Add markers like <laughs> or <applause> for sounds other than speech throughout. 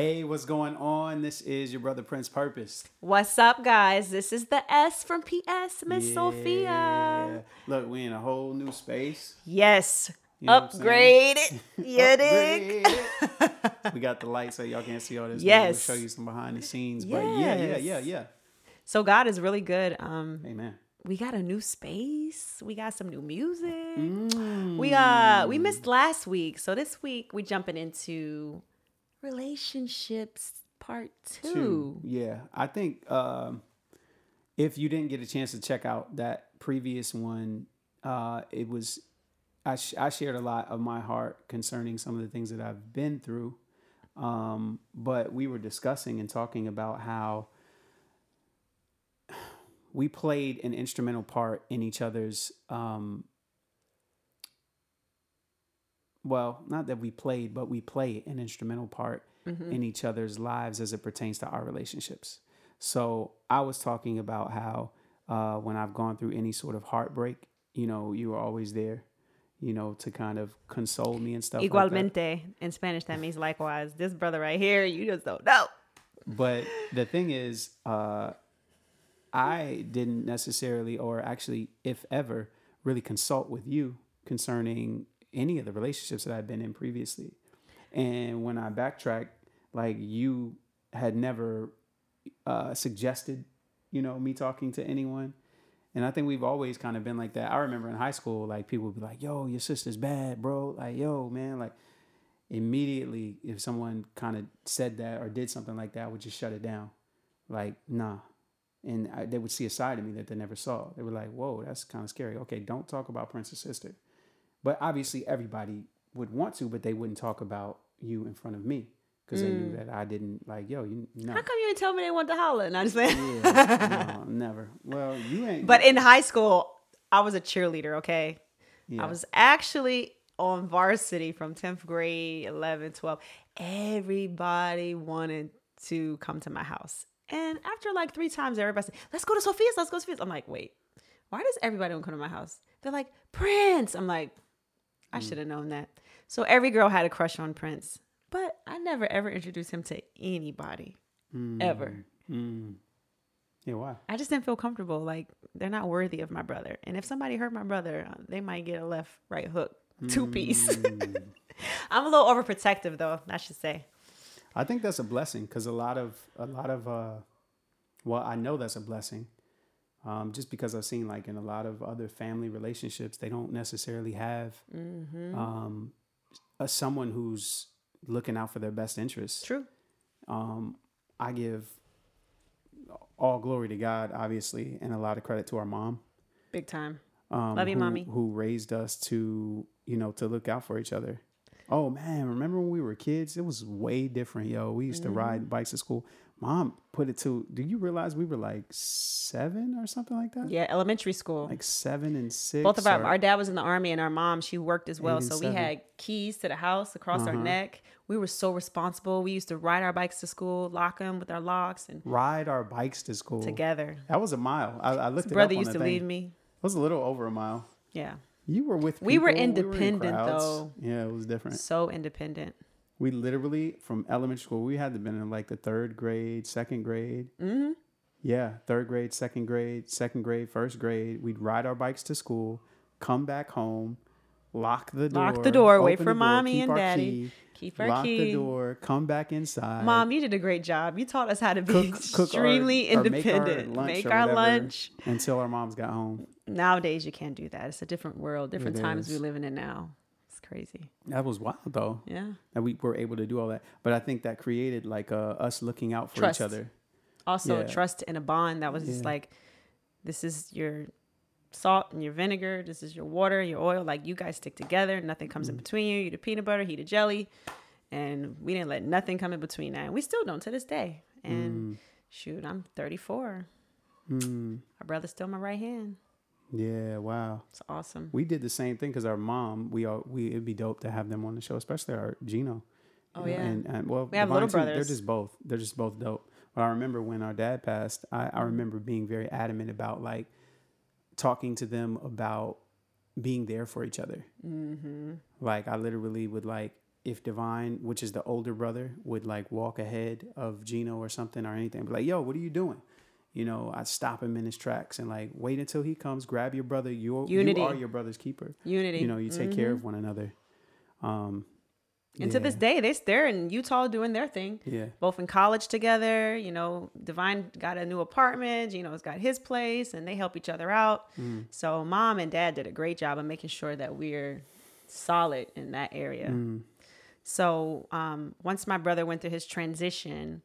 Hey, what's going on? This is your brother Prince Purpose. What's up, guys? This is the S from PS, Miss Sophia. Look, we in a whole new space. Yes. You know what Upgrade it. <laughs> You dig? We got the light so y'all can't see all this. Yes. We'll show you some behind the scenes. But yeah, yeah, yeah, yeah. So God is really good. Um, Amen. we got a new space. We got some new music. Mm. We uh we missed last week, so this week we jumping into relationships part two. Two. Yeah. I think um, if you didn't get a chance to check out that previous one, uh, it was I, sh- I shared a lot of my heart concerning some of the things that I've been through. Um, but we were discussing and talking about how we played an instrumental part in each other's um, well, not that we played, but we play an instrumental part in each other's lives as it pertains to our relationships. So I was talking about how uh, when I've gone through any sort of heartbreak, you know, you were always there, you know, to kind of console me and stuff. like that. Igualmente in Spanish, that means likewise. This brother right here, you just don't know. But the thing is, uh, I didn't necessarily, or actually, if ever, really consult with you concerning any of the relationships that I've been in previously. And when I backtrack, like you had never uh, suggested, you know, me talking to anyone. And I think we've always kind of been like that. I remember in high school, like people would be like, yo, your sister's bad, bro. Like, yo, man, like immediately if someone kind of said that or did something like that, I would just shut it down. Like, nah. And I, they would see a side of me that they never saw. They were like, whoa, that's kind of scary. Okay, don't talk about Prince's sister. But obviously, everybody would want to, but they wouldn't talk about you in front of me because they knew mm. that I didn't like, yo, you no. How come you didn't tell me they want to holler? And I just went. Yeah, no, <laughs> never. Well, you ain't. But in high school, I was a cheerleader, okay? yeah. I was actually on varsity from 10th grade, 11, 12. Everybody wanted to come to my house. And after like three times, everybody said, let's go to Sophia's, let's go to Sophia's. I'm like, wait, why does everybody want to come to my house? They're like, Prince. I'm like, I should have known that. So every girl had a crush on Prince, but I never ever introduced him to anybody, ever. Mm. Yeah, why? I just didn't feel comfortable. Like they're not worthy of my brother. And if somebody hurt my brother, uh, they might get a left right hook, two piece. <laughs> I'm a little overprotective though, I should say. I think that's a blessing because a lot of a lot of uh, well, I know that's a blessing, um, just because I've seen like in a lot of other family relationships, they don't necessarily have um, a someone who's looking out for their best interests. True. Um, I give all glory to God, obviously, and a lot of credit to our mom. Big time. um, Love you, who, mommy. Who raised us to, you know, to look out for each other. Oh man, remember when we were kids? It was way different, yo. We used to Mm-hmm. ride bikes to school. Mom put it to. Do you realize we were like seven or something like that? Yeah, elementary school. Like seven and six. Both of our or- our dad was in the army and our mom, she worked as well. So we seven. Uh-huh. had keys to the house across our neck. We were so responsible. We used to ride our bikes to school, lock them with our locks and ride our bikes to school together. That was a mile. I, I looked it Brother used to lead me. It was a little over a mile. Yeah. You were with. We were people, in independent, crowds. though. Yeah, it was different. So independent. We literally from elementary school, we had to been in like the third grade, second grade. Mm-hmm. Yeah, third grade, second grade, second grade, first grade. We'd ride our bikes to school, come back home, lock the door, Lock the door, wait for door, mommy and daddy, key, keep our lock the door, come back inside. Mom, you did a great job. You taught us how to be cook, cook our- extremely make our independent. lunch Make our lunch. until our moms got home. Nowadays, you can't do that. It's a different world, different It times is. we living in now. It's crazy. That was wild though. Yeah. That we were able to do all that, but I think that created like uh, us looking out for Trust. each other. Also, Yeah. trust and a bond that was just like, this is your salt and your vinegar. This is your water, your oil. Like you guys stick together. Nothing comes in Mm. between you. You the peanut butter, he the jelly, and we didn't let nothing come in between that. And we still don't to this day. And shoot, I'm 34. Mm, My brother's still my right hand. Yeah, wow. It's awesome. We did the same thing because our mom, we all we it'd be dope to have them on the show, especially our Gino. Oh, yeah. and, and well, We have little too, They're just both. They're just both dope. But I remember when our dad passed, I, I remember being very adamant about like talking to them about being there for each other. Mm-hmm. Like I literally would like if Divine, which is the older brother, would like walk ahead of Gino or something or anything, be like, "Yo, what are you doing?" You know, I'd stop him in his tracks and like wait until he comes, grab your brother. You're, Unity. you are your brother's keeper. Unity. You know, you take care of one another. Um, And to this day, they they're in Utah doing their thing. Yeah. Both in college together. You know, Divine got a new apartment. Gino's got his place, and they help each other out. So mom and dad did a great job of making sure that we're solid in that area. So um, once my brother went through his transition,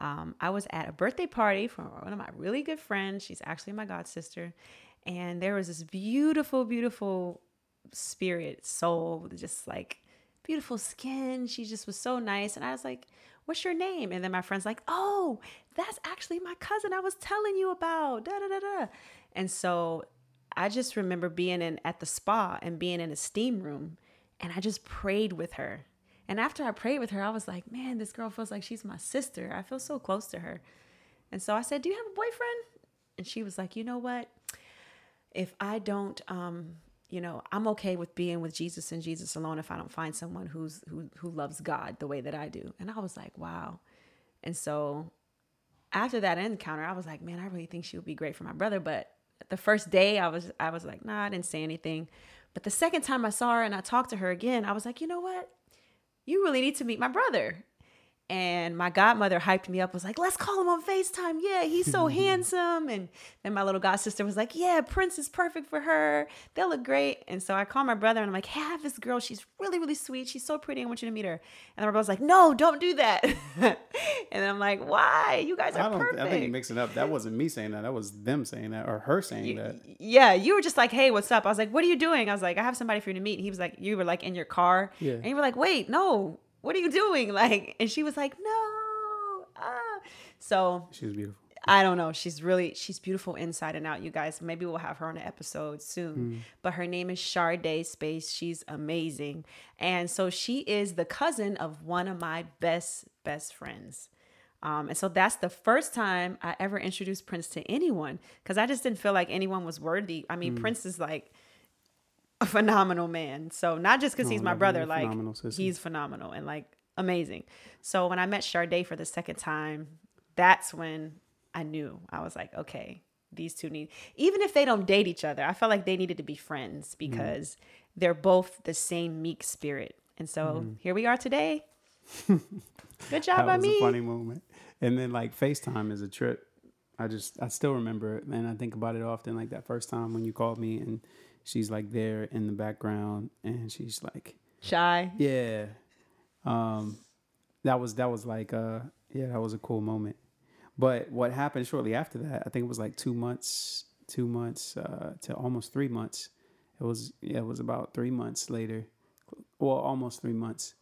um, I was at a birthday party for one of my really good friends. She's actually my god sister, and there was this beautiful, beautiful spirit soul, just like beautiful skin. She just was so nice, and I was like, "What's your name?" And then my friend's like, "Oh, that's actually my cousin. I was telling you about." Da da da da. And so I just remember being in at the spa and being in a steam room, and I just prayed with her. And after I prayed with her, I was like, man, this girl feels like she's my sister. I feel so close to her. And so I said, Do you have a boyfriend? And she was like, You know what? If I don't, um, you know, I'm okay with being with Jesus and Jesus alone if I don't find someone who's who who loves God the way that I do. And I was like, wow. And so after that encounter, I was like, man, I really think she would be great for my brother. But the first day I was I was like, nah, I didn't say anything. But the second time I saw her and I talked to her again, I was like, you know what? You really need to meet my brother. And my godmother hyped me up, was like, let's call him on FaceTime. Yeah, he's so <laughs> handsome. And then my little god sister was like, yeah, Prince is perfect for her. They'll look great. And so I called my brother and I'm like, hey, I have this girl. She's really, really sweet. She's so pretty. I want you to meet her. And my brother's like, no, don't do that. <laughs> and I'm like, why? You guys are I don't. perfect. I think you're mixing up. That wasn't me saying that. That was them saying that or her saying that. yeah, you were just like, hey, what's up? I was like, what are you doing? I was like, I have somebody for you to meet. And he was like, you were like in your car. Yeah. And you were like, wait, no, what are you doing? <laughs> Like, and she was like, no. Ah. So she's beautiful. I don't know. She's really she's beautiful inside and out, you guys. Maybe we'll have her on an episode soon. Hmm. But her name is Sharday Space. She's amazing. And so she is the cousin of one of my best best friends. Um, and so that's the first time I ever introduced Prince to anyone because I just didn't feel like anyone was worthy. I mean, Prince is like a phenomenal man. So not just because he's my brother, like Phenomenal, he's phenomenal and like amazing. So when I met Sharday for the second time, that's when I knew I was like, okay, these two need even if they don't date each other, I felt like they needed to be friends Mm-hmm. because they're both the same meek spirit. And so here we are today. <laughs> Good job that by was me. a funny moment. And then like FaceTime is a trip. I just I still remember it, and I think about it often. Like that first time when you called me, and she's like there in the background, and she's like, Shy. yeah, um, that was that was like uh yeah that was a cool moment. But what happened shortly after that? I think it was like two months, two months uh, to almost three months. It was yeah, it was about three months later. Well, almost three months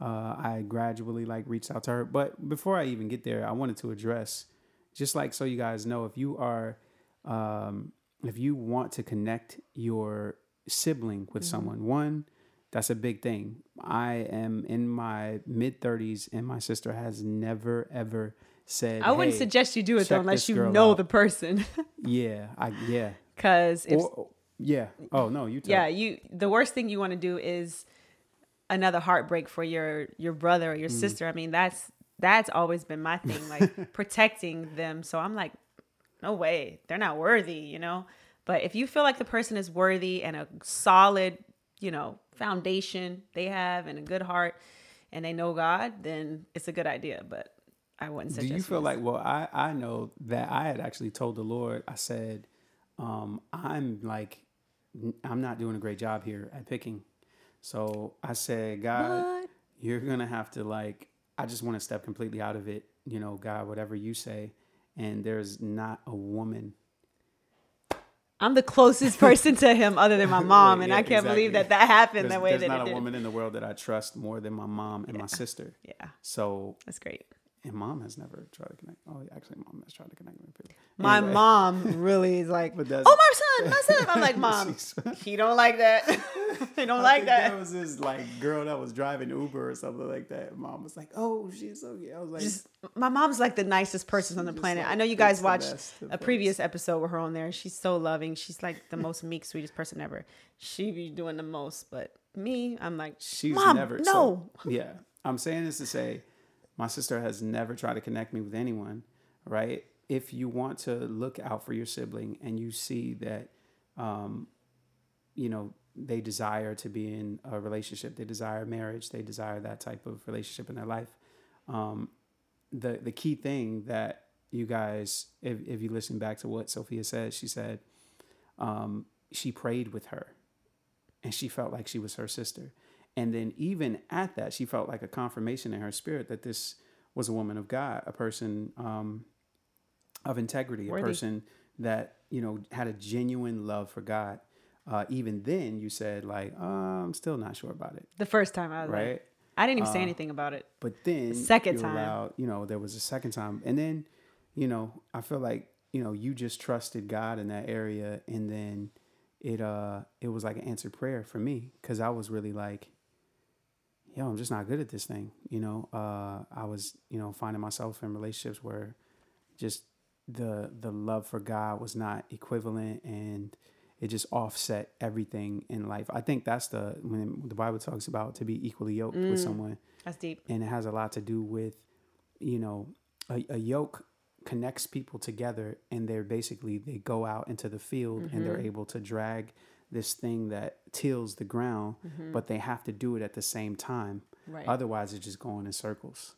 uh, I gradually like reached out to her. But before I even get there, I wanted to address, just like so you guys know, if you are, um, if you want to connect your sibling with someone, one, that's a big thing. I am in my mid thirties, and my sister has never ever said. I wouldn't "Hey, suggest you do it though unless you know out." the person. <laughs> Yeah, I yeah. If Or, yeah. Oh no, you. Tell. yeah you the worst thing you want to do is another heartbreak for your your brother or your Mm. sister i mean that's that's always been my thing like <laughs> protecting them so i'm like no way they're not worthy you know but if you feel like the person is worthy and a solid you know foundation they have and a good heart and they know god then it's a good idea but i wouldn't suggest. Do you feel this. like? Well, I I know that I had actually told the Lord. I said, um, I'm like, I'm not doing a great job here at picking. So I said, God, What? you're gonna have to like. I just want to step completely out of it. You know, God, whatever you say. And there's not a woman. i'm the closest person to him other than my <laughs> mom and Yeah, i can't believe that that happened There's, the way that there's that not it a did. woman in the world that I trust more than my mom and my sister. yeah. So, that's great and mom has never tried to connect. Oh, actually, mom has tried to connect with people. My Anyway. mom really is <laughs> like, oh my son, my son. I'm like, <laughs> mom, he don't like that. <laughs> he don't I like that. There was this like girl that was driving Uber or something like that. Mom was like, "Oh, she's so cute." I was like, Just, my mom's like the nicest person on the planet. I know you guys watched best a us. previous episode with her on there. She's so loving. She's like the most meek, sweetest person ever. She be doing the most, but me, I'm like, she's Mom, never no. so, yeah i'm saying this to say my sister has never tried to connect me with anyone right if you want to look out for your sibling and you see that um you know they desire to be in a relationship they desire marriage they desire that type of relationship in their life um the the key thing that you guys if, if you listen back to what sophia said she said um she prayed with her and she felt like she was her sister. And then even at that, she felt like a confirmation in her spirit that this was a woman of God, a person um, of integrity, Worthy. a person that you know had a genuine love for God. Uh, even then, you said like, uh, "I'm still not sure about it," The first time I was right? like, I didn't even say anything about it. But then second you time. allowed- you know, there was a second time, and then, you know, I feel like you know you just trusted God in that area, and then it uh it was like an answered prayer for me because I was really like, yo, I'm just not good at this thing. You know, uh, I was you know finding myself in relationships where just the the love for God was not equivalent and it just offset everything in life. I think that's the when the Bible talks about to be equally yoked with someone That's deep. and it has a lot to do with you know a, a yoke connects people together and they're basically they go out into the field and they're able to drag this thing that tills the ground mm-hmm. but they have to do it at the same time. Right. otherwise it's just going in circles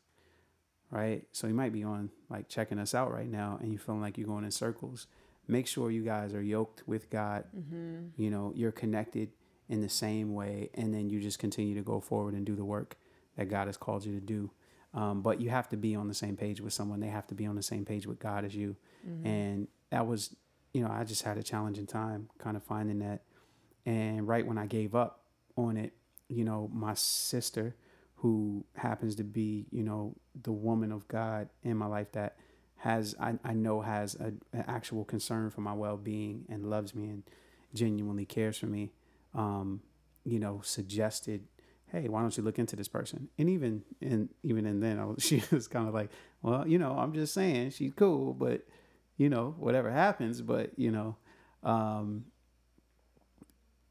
right? So you might be on like checking us out right now and you're feeling like you're going in circles. Make sure you guys are yoked with god mm-hmm. you know you're connected in the same way and then you just continue to go forward and do the work that god has called you to do. Um, but you have to be on the same page with someone. They have to be on the same page with god as you. Mm-hmm. And that was you know i just had a challenging time kind of finding that and right when i gave up on it you know my sister who happens to be you know the woman of god in my life that has i, I know has a, an actual concern for my well-being and loves me and genuinely cares for me um, you know suggested hey why don't you look into this person? And even and even and then I was, <laughs> she was kind of like well you know i'm just saying she's cool but you know whatever happens but you know um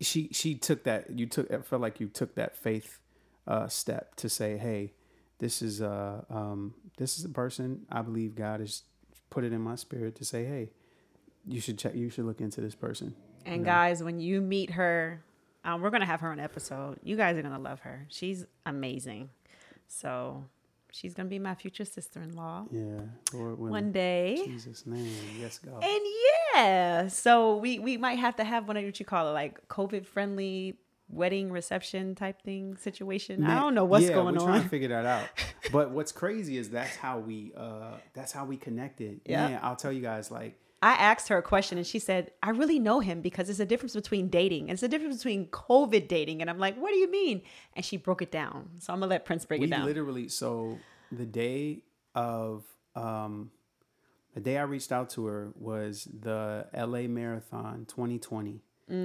she she took that you took I felt like you took that faith uh step to say hey this is uh um this is a person I believe God has put it in my spirit to say hey you should check you should look into this person And guys, when you meet her, um, we're gonna have her on episode. You guys are gonna love her. She's amazing. So she's gonna be my future sister-in-law yeah Lord one day. Jesus name yes God And yeah, so we we might have to have one of what you call it, like COVID friendly wedding reception type thing situation. I don't know what's yeah, going we're trying to on. figure that out. <laughs> But what's crazy is that's how we uh that's how we connected. Yeah. Yeah, I'll tell you guys like I asked her a question and she said, I really know him because it's a difference between dating. and It's a difference between COVID dating. And I'm like, what do you mean? And she broke it down. So I'm gonna let Prince break we it down. literally so the day of um the day I reached out to her was the LA Marathon 2020,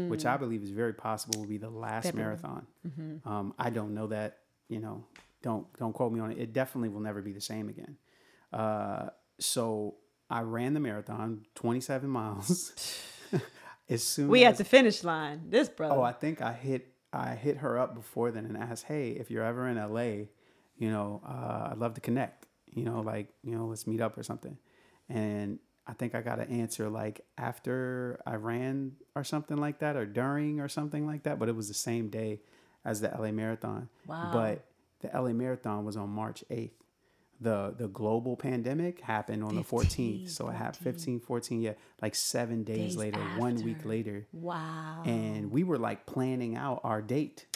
which I believe is very possible will be the last February. marathon. Um, I don't know that, you know, don't don't quote me on it. It definitely will never be the same again. Uh, so I ran the marathon, 27 miles. <laughs> as soon we as at the finish line. This brother. Oh, I think I hit I hit her up before then and asked, "Hey, if you're ever in LA, you know, uh, I'd love to connect. You know, like you know, let's meet up or something." And I think I got an answer like after I ran or something like that, or during or something like that. But it was the same day as the LA Marathon. Wow. But the LA Marathon was on March 8th. The the global pandemic happened on the 14th. So I had 15, 14, yeah, like seven days, Days later, one week later wow. and we were like planning out our date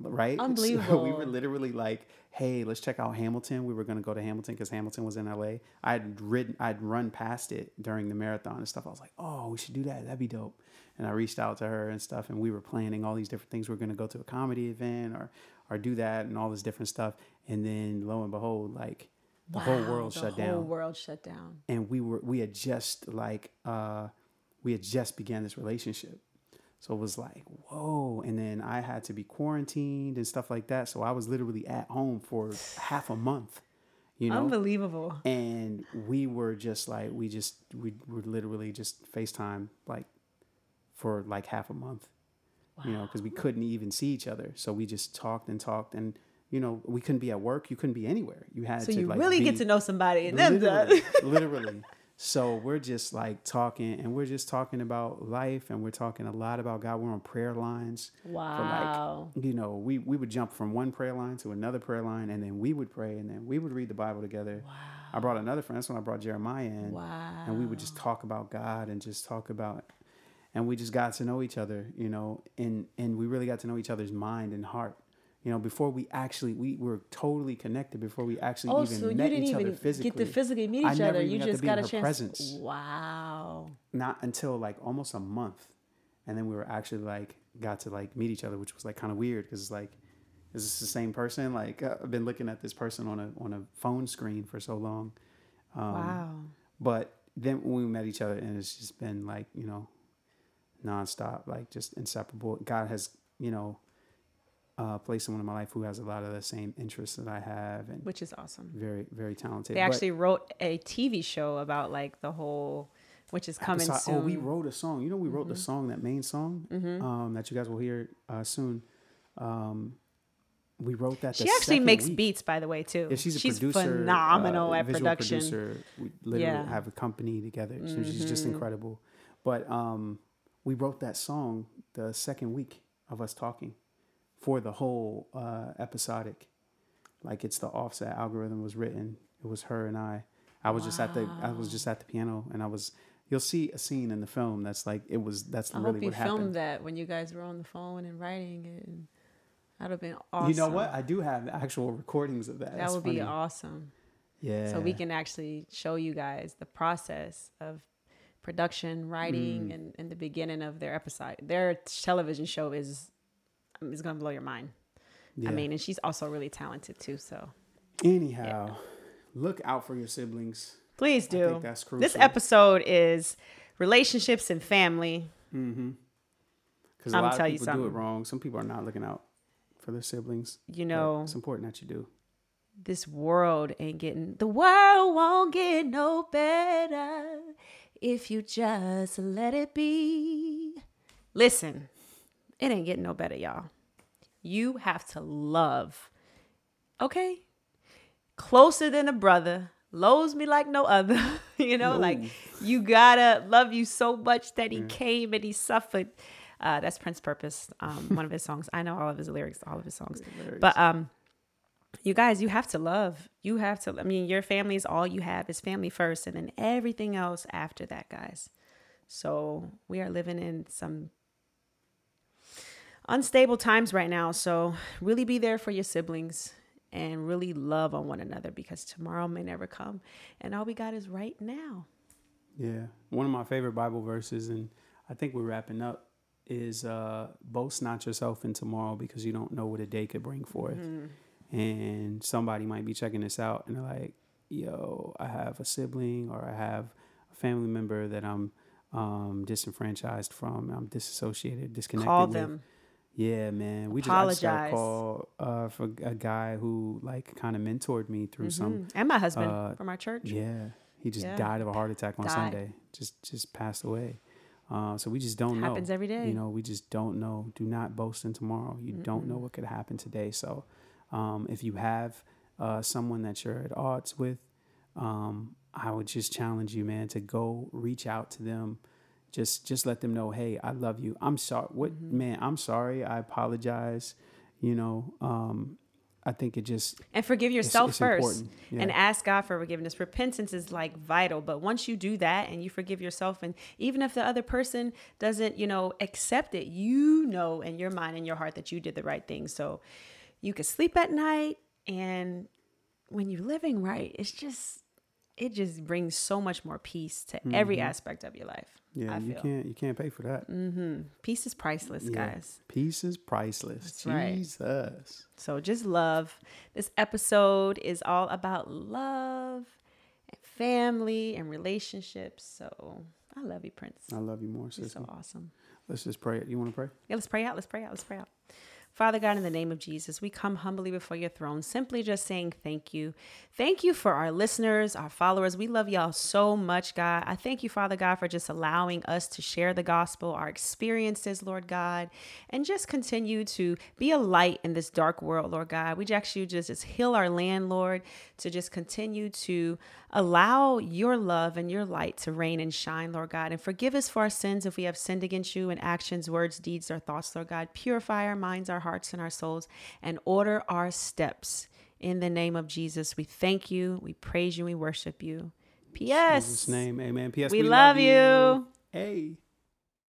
right? <laughs> So Unbelievable. we were literally like hey let's check out hamilton. We were going to go to hamilton because hamilton was in la i had ridden i'd run past it during the marathon and stuff. I was like oh we should do that. That'd be dope. And i reached out to her and stuff and we were planning all these different things. We are going to go to a comedy event or or do that and all this different stuff. And then lo and behold like the whole world the shut whole down. The whole world shut down. and we were we had just like uh we had just began this relationship so it was like whoa and then i had to be quarantined and stuff like that so i was literally at home for half a month you know Unbelievable. and we were just like we just we were literally just facetime like for like half a month you know, because we couldn't even see each other. So we just talked and talked, and you know, we couldn't be at work. You couldn't be anywhere. You had So to you like really be, get to know somebody and literally, <laughs> literally. So we're just like talking, and we're just talking about life, and we're talking a lot about God. We're on prayer lines. Wow. like, You know, we we would jump from one prayer line to another prayer line, and then we would pray, and then we would read the Bible together. Wow. I brought another friend. That's when I brought Jeremiah in, Wow. and we would just talk about God and just talk about, and we just got to know each other. You know, and and we really got to know each other's mind and heart. You know, before we actually we were totally connected before we actually Oh, even so met each other even physically. get to physically meet I each never other. even You just got a chance. presence. Wow. Not until like almost a month, and then we were actually like got to like meet each other, which was like kind of weird because it's like, is this the same person? Like uh, I've been looking at this person on a on a phone screen for so long. Um, wow. But then when we met each other, and it's just been like you know, nonstop, like just inseparable. God has you know, uh, placed someone in my life who has a lot of the same interests that I have, and Which is awesome. very very talented. They But actually wrote a TV show about like the whole, which is coming episode- soon. Mm-hmm. Oh, we wrote a song. You know, we wrote the song, that main song, um, that you guys will hear uh, soon. Um, we wrote that. she actually makes week. beats, by the way, too. Yeah, she's a producer, phenomenal uh, at production. Producer. We literally Yeah. Mm-hmm. have a company together. So she's just incredible. But um, we wrote that song the second week of us talking for the whole uh, episodic. Like it's the offset algorithm was written. It was her and I. I was just at the I was just at the piano and I was. You'll see a scene in the film that's like it was. That's I really hope you what filmed happened. that when you guys were on the phone and writing it. And that'd have been awesome. You know what? I do have actual recordings of that. That That's would be awesome. Yeah. So we can actually show you guys the process of production, writing, Mm. and, and the beginning of their episode. Their television show is is gonna blow your mind. Yeah. I mean, and she's also really talented too. So Anyhow, look out for your siblings. please I do. think that's crucial. This episode is relationships and family. Mm-hmm. Because a I'ma lot of tell you people do it something. wrong. Some people are not looking out for their siblings. You know, it's important that you do. this world ain't getting the world won't get no better if you just let it be. Listen, it ain't getting no better, y'all. You have to love. Okay? Closer than a brother, loves me like no other. <laughs> you know, No. like you gotta love you so much that he came and he suffered. Uh, that's Prince Purpose, um, <laughs> one of his songs. I know all of his lyrics, all of his songs. But um, you guys, you have to love. You have to. I mean, your family is all you have. Is family first, and then everything else after that, guys. So we are living in some unstable times right now. So really be there for your siblings and really love on one another because tomorrow may never come, and all we got is right now. Yeah. One of my favorite Bible verses, and I think we're wrapping up, is uh, boast not yourself in tomorrow because you don't know what a day could bring forth. Mm-hmm. And somebody might be checking this out and they're like, yo, I have a sibling or I have a family member that I'm um, disenfranchised from, I'm disassociated, disconnected Call with. them. Yeah, man. We just I just got a Apologize. call uh, for a guy who like kind of mentored me through some. Mhm. and my husband uh, from our church. Yeah, he just Yeah. died of a heart attack on Died. Sunday. Just just passed away. Uh, so we just don't know. Happens every day. You know, we just don't know. Do not boast in tomorrow. You don't know what could happen today. So um, if you have uh, someone that you're at odds with, um, I would just challenge you, man, to go reach out to them. Just just let them know, hey, I love you. I'm sorry. What Mm-hmm. man? I'm sorry. I apologize. You know, um, I think it just and forgive yourself it's first important. and ask god for forgiveness repentance is like vital but once you do that and you forgive yourself and even if the other person doesn't you know accept it you know in your mind and your heart that you did the right thing so you can sleep at night and when you're living right it's just it just brings so much more peace to every aspect of your life yeah. i you can't you can't pay for that. hmm peace is priceless Yeah. guys Peace is priceless. That's right. Jesus. So just love. This episode is all about love and family and relationships. So I love you, Prince. I love you more, so awesome. Let's just pray. You want to pray? Yeah, let's pray out. Let's pray out. Let's pray out. Father God, in the name of Jesus, we come humbly before your throne, simply just saying thank you. Thank you for our listeners, our followers. We love y'all so much, God. I thank you, Father God, for just allowing us to share the gospel, our experiences, Lord God, and just continue to be a light in this dark world, Lord God. We ask you just, just heal our land, Lord, to just continue to allow your love and your light to reign and shine, Lord God. And forgive us for our sins if we have sinned against you in actions, words, deeds, or thoughts, Lord God. Purify our minds, our hearts, and our souls, and order our steps. In the name of Jesus, we thank you, we praise you, we worship you. P.S. Jesus' name, amen. P.S. We, love, you. Hey.